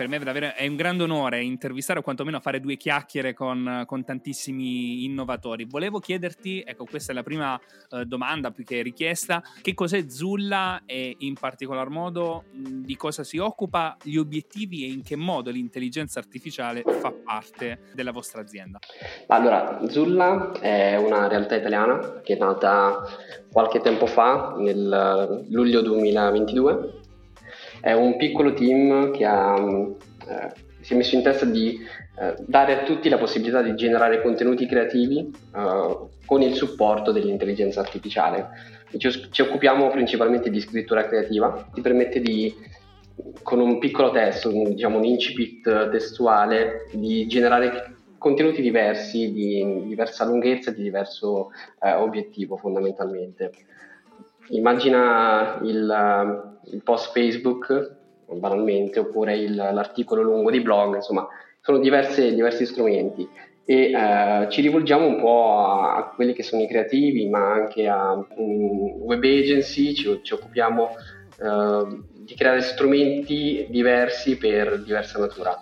Per me davvero è un grande onore intervistare o quantomeno fare due chiacchiere con, con tantissimi innovatori. Volevo chiederti, ecco questa è la prima eh, domanda più che richiesta, che cos'è Zulla e in particolar modo mh, di cosa si occupa, gli obiettivi e in che modo l'intelligenza artificiale fa parte della vostra azienda? Allora, Zulla è una realtà italiana che è nata qualche tempo fa, nel luglio 2022 è un piccolo team che ha, eh, si è messo in testa di eh, dare a tutti la possibilità di generare contenuti creativi eh, con il supporto dell'intelligenza artificiale. Ci, ci, occupiamo principalmente di scrittura creativa, ti permette di, con un piccolo testo, diciamo un incipit testuale, di generare contenuti diversi, di diversa lunghezza, di diverso eh, obiettivo fondamentalmente. Immagina il, il post Facebook, banalmente, oppure il, l'articolo lungo di blog, insomma, sono diverse, diversi strumenti. E eh, ci rivolgiamo un po' a, a, quelli che sono i creativi, ma anche a um, web agency, ci, ci occupiamo eh, di creare strumenti diversi per diversa natura.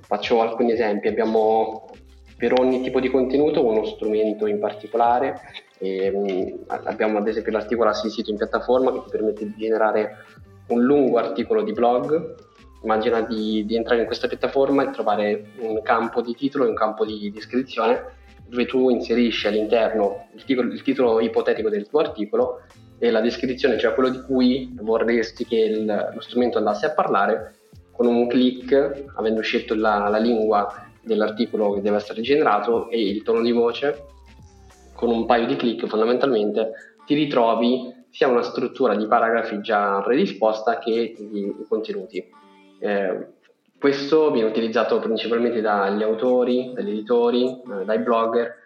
Faccio alcuni esempi, abbiamo per ogni tipo di contenuto uno strumento in particolare e, um, abbiamo ad esempio l'articolo assistito in piattaforma che ti permette di generare un lungo articolo di blog. Immagina di, di, entrare in questa piattaforma e trovare un campo di titolo e un campo di descrizione dove tu inserisci all'interno il titolo, il titolo ipotetico del tuo articolo e la descrizione, cioè quello di cui vorresti che il, lo strumento andasse a parlare, con un clic, avendo scelto la, la lingua dell'articolo che deve essere generato e il tono di voce, con un paio di clic fondamentalmente ti ritrovi sia una struttura di paragrafi già predisposta che di contenuti. Eh, questo viene utilizzato principalmente dagli autori, dagli editori, eh, dai blogger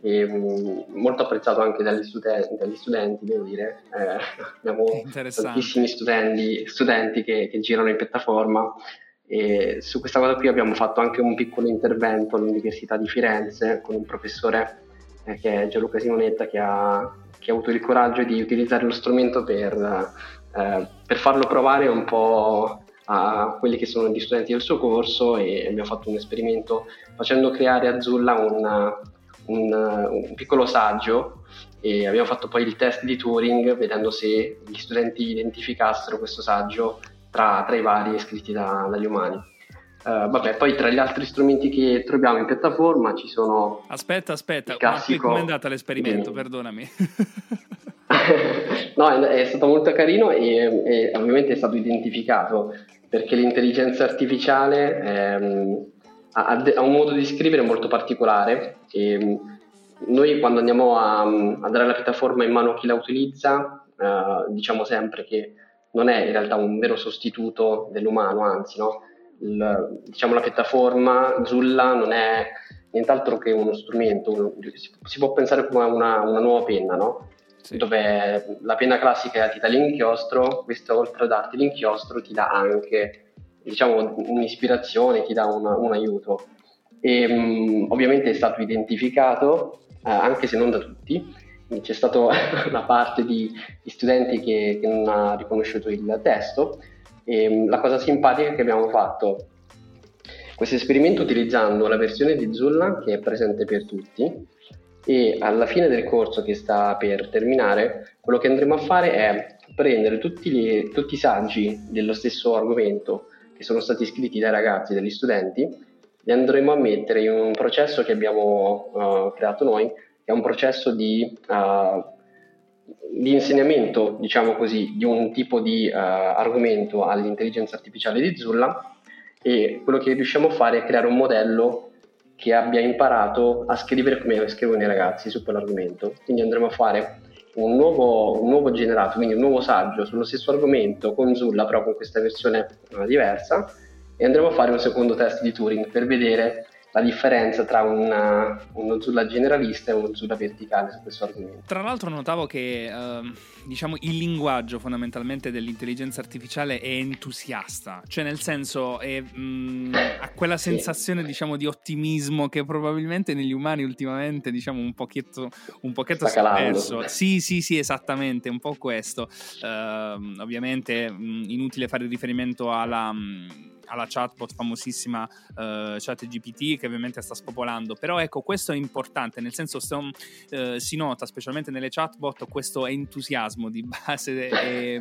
e mm, molto apprezzato anche dagli, studen- dagli studenti, devo dire. Eh, abbiamo tantissimi studenti, studenti che, che, girano in piattaforma e su questa cosa qui abbiamo fatto anche un piccolo intervento all'Università di Firenze con un professore eh, che è Gianluca Simonetta, che ha, che ha, avuto il coraggio di utilizzare lo strumento per, eh, per farlo provare un po' a quelli che sono gli studenti del suo corso e abbiamo fatto un esperimento facendo creare a Zulla un, un, un piccolo saggio e abbiamo fatto poi il test di Turing vedendo se gli studenti identificassero questo saggio tra, tra i vari scritti da, dagli umani. Uh, vabbè, poi tra gli altri strumenti che troviamo in piattaforma ci sono. Aspetta, aspetta, classico... come è andato l'esperimento? Dimmi. Perdonami. no, è, è, stato molto carino e, e, ovviamente è stato identificato perché l'intelligenza artificiale ehm, ha, ha, un modo di scrivere molto particolare e noi quando andiamo a, a dare la piattaforma in mano a chi la utilizza uh, diciamo sempre che non è in realtà un vero sostituto dell'umano, anzi no? Il, diciamo, la piattaforma Zulla non è nient'altro che uno strumento, si può pensare come una, una nuova penna, no? Sì. dove la penna classica ti dà l'inchiostro, questo oltre a darti l'inchiostro ti dà anche diciamo, un'ispirazione, ti dà una, un aiuto. E, um, ovviamente è stato identificato, eh, anche se non da tutti, c'è stata una parte di, di studenti che, che, non ha riconosciuto il testo, e ehm, la cosa simpatica che abbiamo fatto questo esperimento utilizzando la versione di Zulla che è presente per tutti e alla fine del corso che sta per terminare quello che andremo a fare è prendere tutti, gli, tutti i saggi dello stesso argomento che sono stati scritti dai ragazzi, dagli studenti, li andremo a mettere in un processo che abbiamo uh, creato noi, che è un processo di uh, di insegnamento, diciamo così, di un tipo di uh, argomento all'intelligenza artificiale di Zulla e quello che riusciamo a fare è creare un modello che abbia imparato a scrivere come scrivono i ragazzi su quell'argomento. Quindi andremo a fare un nuovo, un nuovo generato, quindi un nuovo saggio sullo stesso argomento con Zulla, però con questa versione uh, diversa, e andremo a fare un secondo test di Turing per vedere la differenza tra una, uno Zulla generalista e uno Zulla verticale su questo argomento. Tra l'altro notavo che uh, diciamo, il linguaggio fondamentalmente dell'intelligenza artificiale è entusiasta, cioè nel senso è, mh, mm, ha quella sensazione sì. diciamo, di ottimismo che probabilmente negli umani ultimamente diciamo, un pochetto, un pochetto sta perso. Sì, sì, sì, esattamente, un po' questo. Uh, ovviamente mh, mm, inutile fare riferimento alla... Mh, mm, alla chatbot famosissima uh, chat GPT che ovviamente sta spopolando. Però ecco questo è importante nel senso sto, uh, si nota specialmente nelle chatbot questo entusiasmo di base e,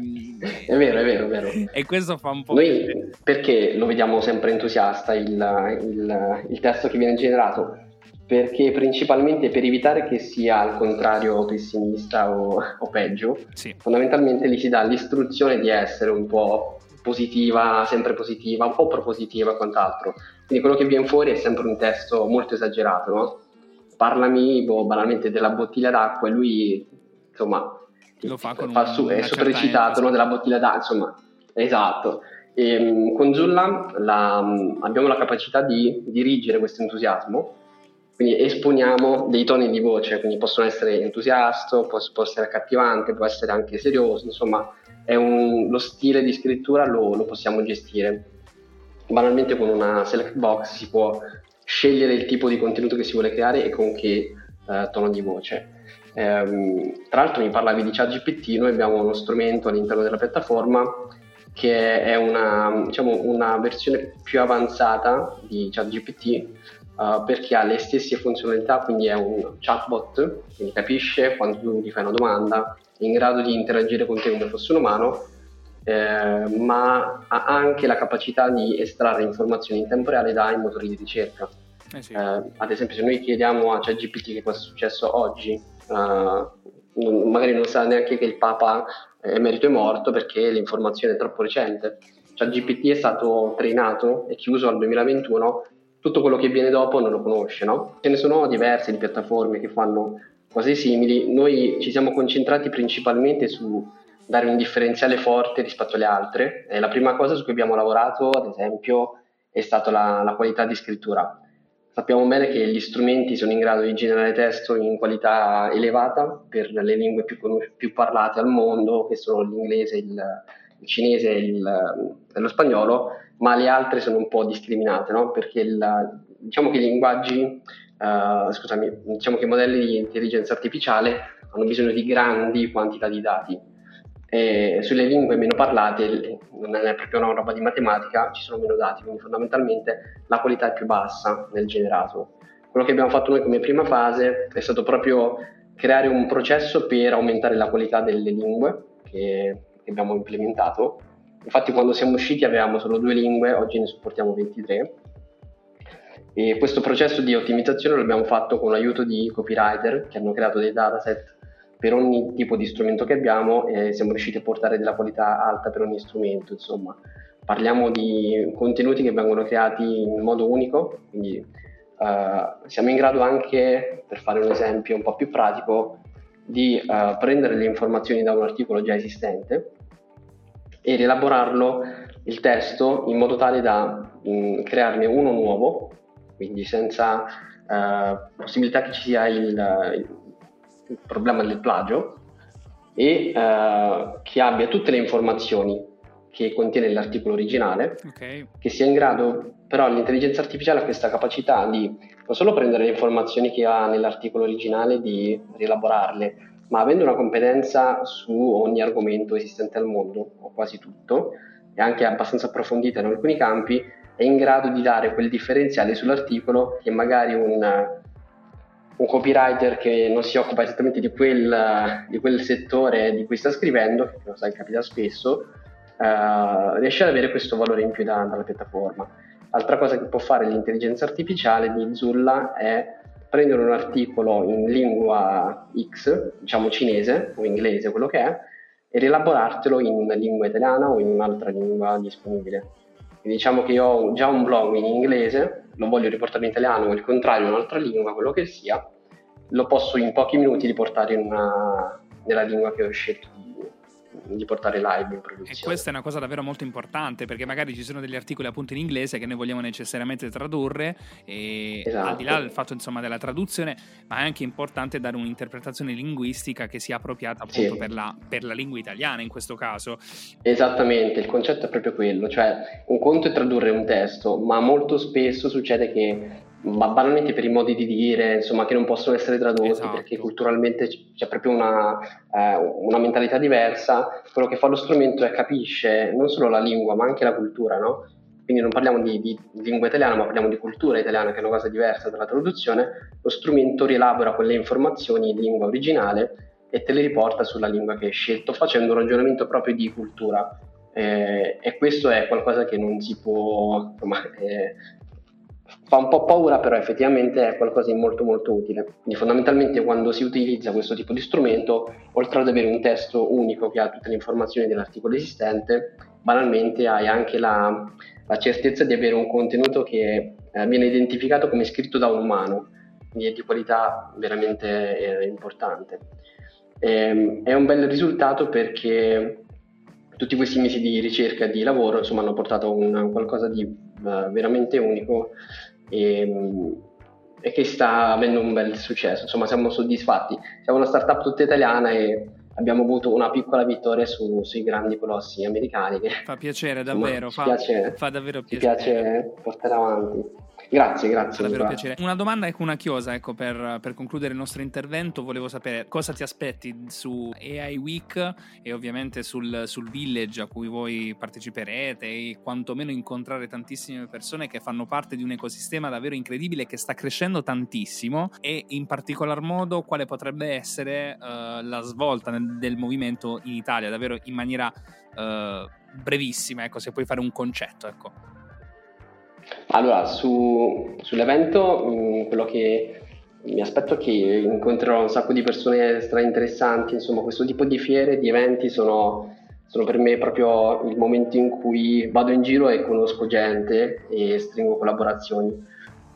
è vero è vero è vero. E questo fa un po' noi perché lo vediamo sempre entusiasta il, il, il testo che viene generato? Perché principalmente per evitare che sia al contrario pessimista o, o peggio, sì. fondamentalmente gli si dà l'istruzione di essere un po' positiva, sempre positiva, un po' propositiva e quant'altro. Quindi quello che viene fuori è sempre un testo molto esagerato, no? Parlami boh, banalmente della bottiglia d'acqua e lui, insomma, lo fa con fa su, è sopracitato no? della bottiglia d'acqua, insomma, esatto. E, ehm, con Zulla la, abbiamo la capacità di dirigere questo entusiasmo, quindi esponiamo dei toni di voce, quindi possono essere entusiasto, può, può essere accattivante, può essere anche serioso, insomma, un, lo stile di scrittura lo, lo, possiamo gestire. Banalmente con una select box si può scegliere il tipo di contenuto che si vuole creare e con che eh, tono di voce. Ehm, tra l'altro mi parlavi di ChatGPT, noi abbiamo uno strumento all'interno della piattaforma che è una, diciamo, una versione più avanzata di ChatGPT uh, perché ha le stesse funzionalità, quindi è un chatbot, quindi capisce quando tu gli fai una domanda, in grado di interagire con te come fosse un umano, eh, ma ha anche la capacità di estrarre informazioni in tempo reale dai motori di ricerca. Eh sì. eh, ad esempio, se noi chiediamo a ChatGPT che cosa è successo oggi, uh, magari non sa neanche che il Papa emerito è morto perché l'informazione è troppo recente. ChatGPT è stato trainato e chiuso al 2021, tutto quello che viene dopo non lo conosce, no? Ce ne sono diverse di piattaforme che fanno cose simili, noi ci siamo concentrati principalmente su dare un differenziale forte rispetto alle altre. E la prima cosa su cui abbiamo lavorato, ad esempio, è stata la, la qualità di scrittura. Sappiamo bene che gli strumenti sono in grado di generare testo in qualità elevata per le lingue più, più parlate al mondo, che sono l'inglese, il, il cinese il, e, lo spagnolo, ma le altre sono un po' discriminate, no? perché il, diciamo che i linguaggi uh, scusami, diciamo che i modelli di intelligenza artificiale hanno bisogno di grandi quantità di dati. E sulle lingue meno parlate, non è proprio una roba di matematica, ci sono meno dati, quindi fondamentalmente la qualità è più bassa nel generato. Quello che abbiamo fatto noi come prima fase è stato proprio creare un processo per aumentare la qualità delle lingue che, abbiamo implementato. Infatti quando siamo usciti avevamo solo due lingue, oggi ne supportiamo 23 e questo processo di ottimizzazione l'abbiamo fatto con l'aiuto di copywriter che hanno creato dei dataset per ogni tipo di strumento che abbiamo e siamo riusciti a portare della qualità alta per ogni strumento. Insomma, parliamo di contenuti che vengono creati in modo unico, quindi uh, siamo in grado anche, per fare un esempio un po' più pratico, di uh, prendere le informazioni da un articolo già esistente e rielaborarlo il testo in modo tale da mh, mm, crearne uno nuovo quindi senza eh, possibilità che ci sia il, il problema del plagio e eh, che abbia tutte le informazioni che contiene l'articolo originale, okay. che sia in grado, però l'intelligenza artificiale ha questa capacità di non solo prendere le informazioni che ha nell'articolo originale, di rielaborarle, ma avendo una competenza su ogni argomento esistente al mondo, o quasi tutto, e anche abbastanza approfondita in alcuni campi, è in grado di dare quel differenziale sull'articolo che magari un, un copywriter che non si occupa esattamente di quel, di quel, settore di cui sta scrivendo, che lo sai capita spesso, uh, riesce ad avere questo valore in più da, dalla piattaforma. Altra cosa che può fare l'intelligenza artificiale di Zulla è prendere un articolo in lingua X, diciamo cinese o inglese, quello che è, e rielaborartelo in lingua italiana o in un'altra lingua disponibile. Diciamo che io ho già un blog in inglese, lo voglio riportare in italiano o il contrario un'altra lingua, quello che sia, lo posso in pochi minuti riportare una, nella lingua che ho scelto. di, di portare live in produzione. E questa è una cosa davvero molto importante perché magari ci sono degli articoli appunto in inglese che noi vogliamo necessariamente tradurre e esatto. al di là del fatto insomma della traduzione, ma è anche importante dare un'interpretazione linguistica che sia appropriata appunto sì. per, la, per la lingua italiana in questo caso. Esattamente, il concetto è proprio quello, cioè un conto è tradurre un testo, ma molto spesso succede che ma banalmente per i modi di dire, insomma, che non possono essere tradotti esatto. perché culturalmente c'è proprio una, eh, una, mentalità diversa. Quello che fa lo strumento è capisce non solo la lingua, ma anche la cultura, no? Quindi non parliamo di, di, lingua italiana, ma parliamo di cultura italiana, che è una cosa diversa dalla traduzione. Lo strumento rielabora quelle informazioni in lingua originale e te le riporta sulla lingua che hai scelto, facendo un ragionamento proprio di cultura. Eh, e questo è qualcosa che non si può insomma, eh, fa un po' paura, però effettivamente è qualcosa di molto molto utile. Quindi fondamentalmente quando si utilizza questo tipo di strumento, oltre ad avere un testo unico che ha tutte le informazioni dell'articolo esistente, banalmente hai anche la, la certezza di avere un contenuto che eh, viene identificato come scritto da un umano, quindi è di qualità veramente eh, importante. E, ehm, è un bel risultato perché tutti questi mesi di ricerca e di lavoro insomma, hanno portato a qualcosa di uh, veramente unico e, e, che sta avendo un bel successo. Insomma, siamo soddisfatti. Siamo una startup tutta italiana e abbiamo avuto una piccola vittoria su, sui grandi colossi americani. Che, fa piacere davvero, insomma, fa, piace, fa davvero piacere. Ci piace portare avanti. Grazie, grazie. Davvero piacere. Una domanda ecco una chiosa, ecco, per, per, concludere il nostro intervento, volevo sapere cosa ti aspetti su AI Week e ovviamente sul, sul village a cui voi parteciperete e quantomeno incontrare tantissime persone che fanno parte di un ecosistema davvero incredibile che sta crescendo tantissimo e in particolar modo quale potrebbe essere uh, la svolta nel, del movimento in Italia, davvero in maniera uh, brevissima, ecco, se puoi fare un concetto, ecco. Allora, su, sull'evento mm, quello che mi aspetto che incontrerò un sacco di persone stra interessanti, insomma questo tipo di fiere, di eventi sono, sono per me proprio il momento in cui vado in giro e conosco gente e stringo collaborazioni.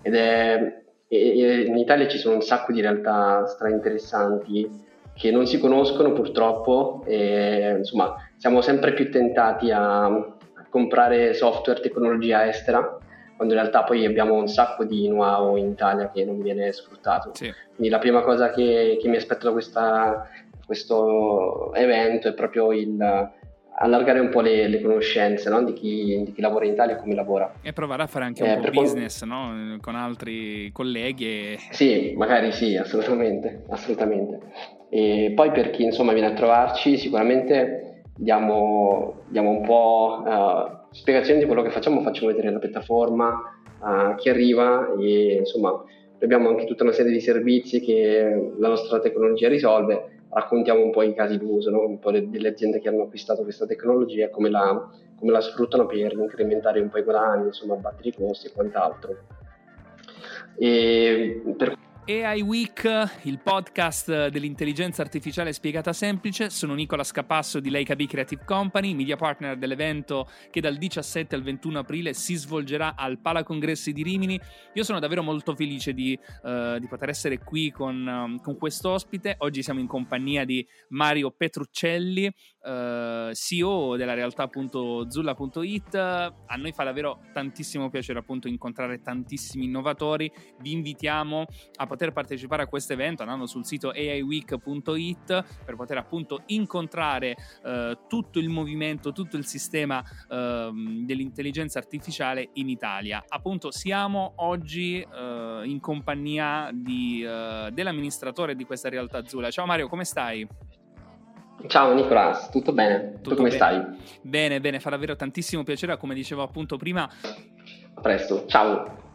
Ed è, e, in Italia ci sono un sacco di realtà stra interessanti che non si conoscono purtroppo e insomma siamo sempre più tentati a, a comprare software, tecnologia estera quando in realtà poi abbiamo un sacco di know-how in Italia che non viene sfruttato. Sì. Quindi la prima cosa che, che mi aspetto da questa, questo evento è proprio il allargare un po' le, le conoscenze no? di, chi, di, chi, lavora in Italia e come lavora. E provare a fare anche eh, un po' business no? con altri colleghi. E... Sì, magari sì, assolutamente, assolutamente. E poi per chi insomma viene a trovarci sicuramente diamo, diamo un po' uh, spiegazione di quello che facciamo, facciamo vedere la piattaforma a chi arriva e insomma abbiamo anche tutta una serie di servizi che la nostra tecnologia risolve, raccontiamo un po' i casi d'uso, no? un po' delle aziende che hanno acquistato questa tecnologia come la, come la sfruttano per incrementare un po' i guadagni, insomma abbattere i costi e quant'altro. E per AI Week, il podcast dell'intelligenza artificiale spiegata semplice. Sono Nicola Scapasso di Leica B Creative Company, media partner dell'evento che dal 17 al 21 aprile si svolgerà al Pala Congressi di Rimini. Io sono davvero molto felice di, uh, di poter essere qui con, um, con quest'ospite. Oggi siamo in compagnia di Mario Petruccelli, uh, CEO della realtà appunto Zulla.it. A noi fa davvero tantissimo piacere appunto incontrare tantissimi innovatori. Vi invitiamo a poter poter partecipare a questo evento andando sul sito aiweek.it per poter appunto incontrare eh, tutto il movimento, tutto il sistema eh, dell'intelligenza artificiale in Italia. Appunto siamo oggi eh, in compagnia di, eh, dell'amministratore di questa realtà azzurra. Ciao Mario, come stai? Ciao Nicolas, tutto bene? Tutto tu come bene. stai? Bene, bene, fa davvero tantissimo piacere, come dicevo appunto prima. A presto, ciao.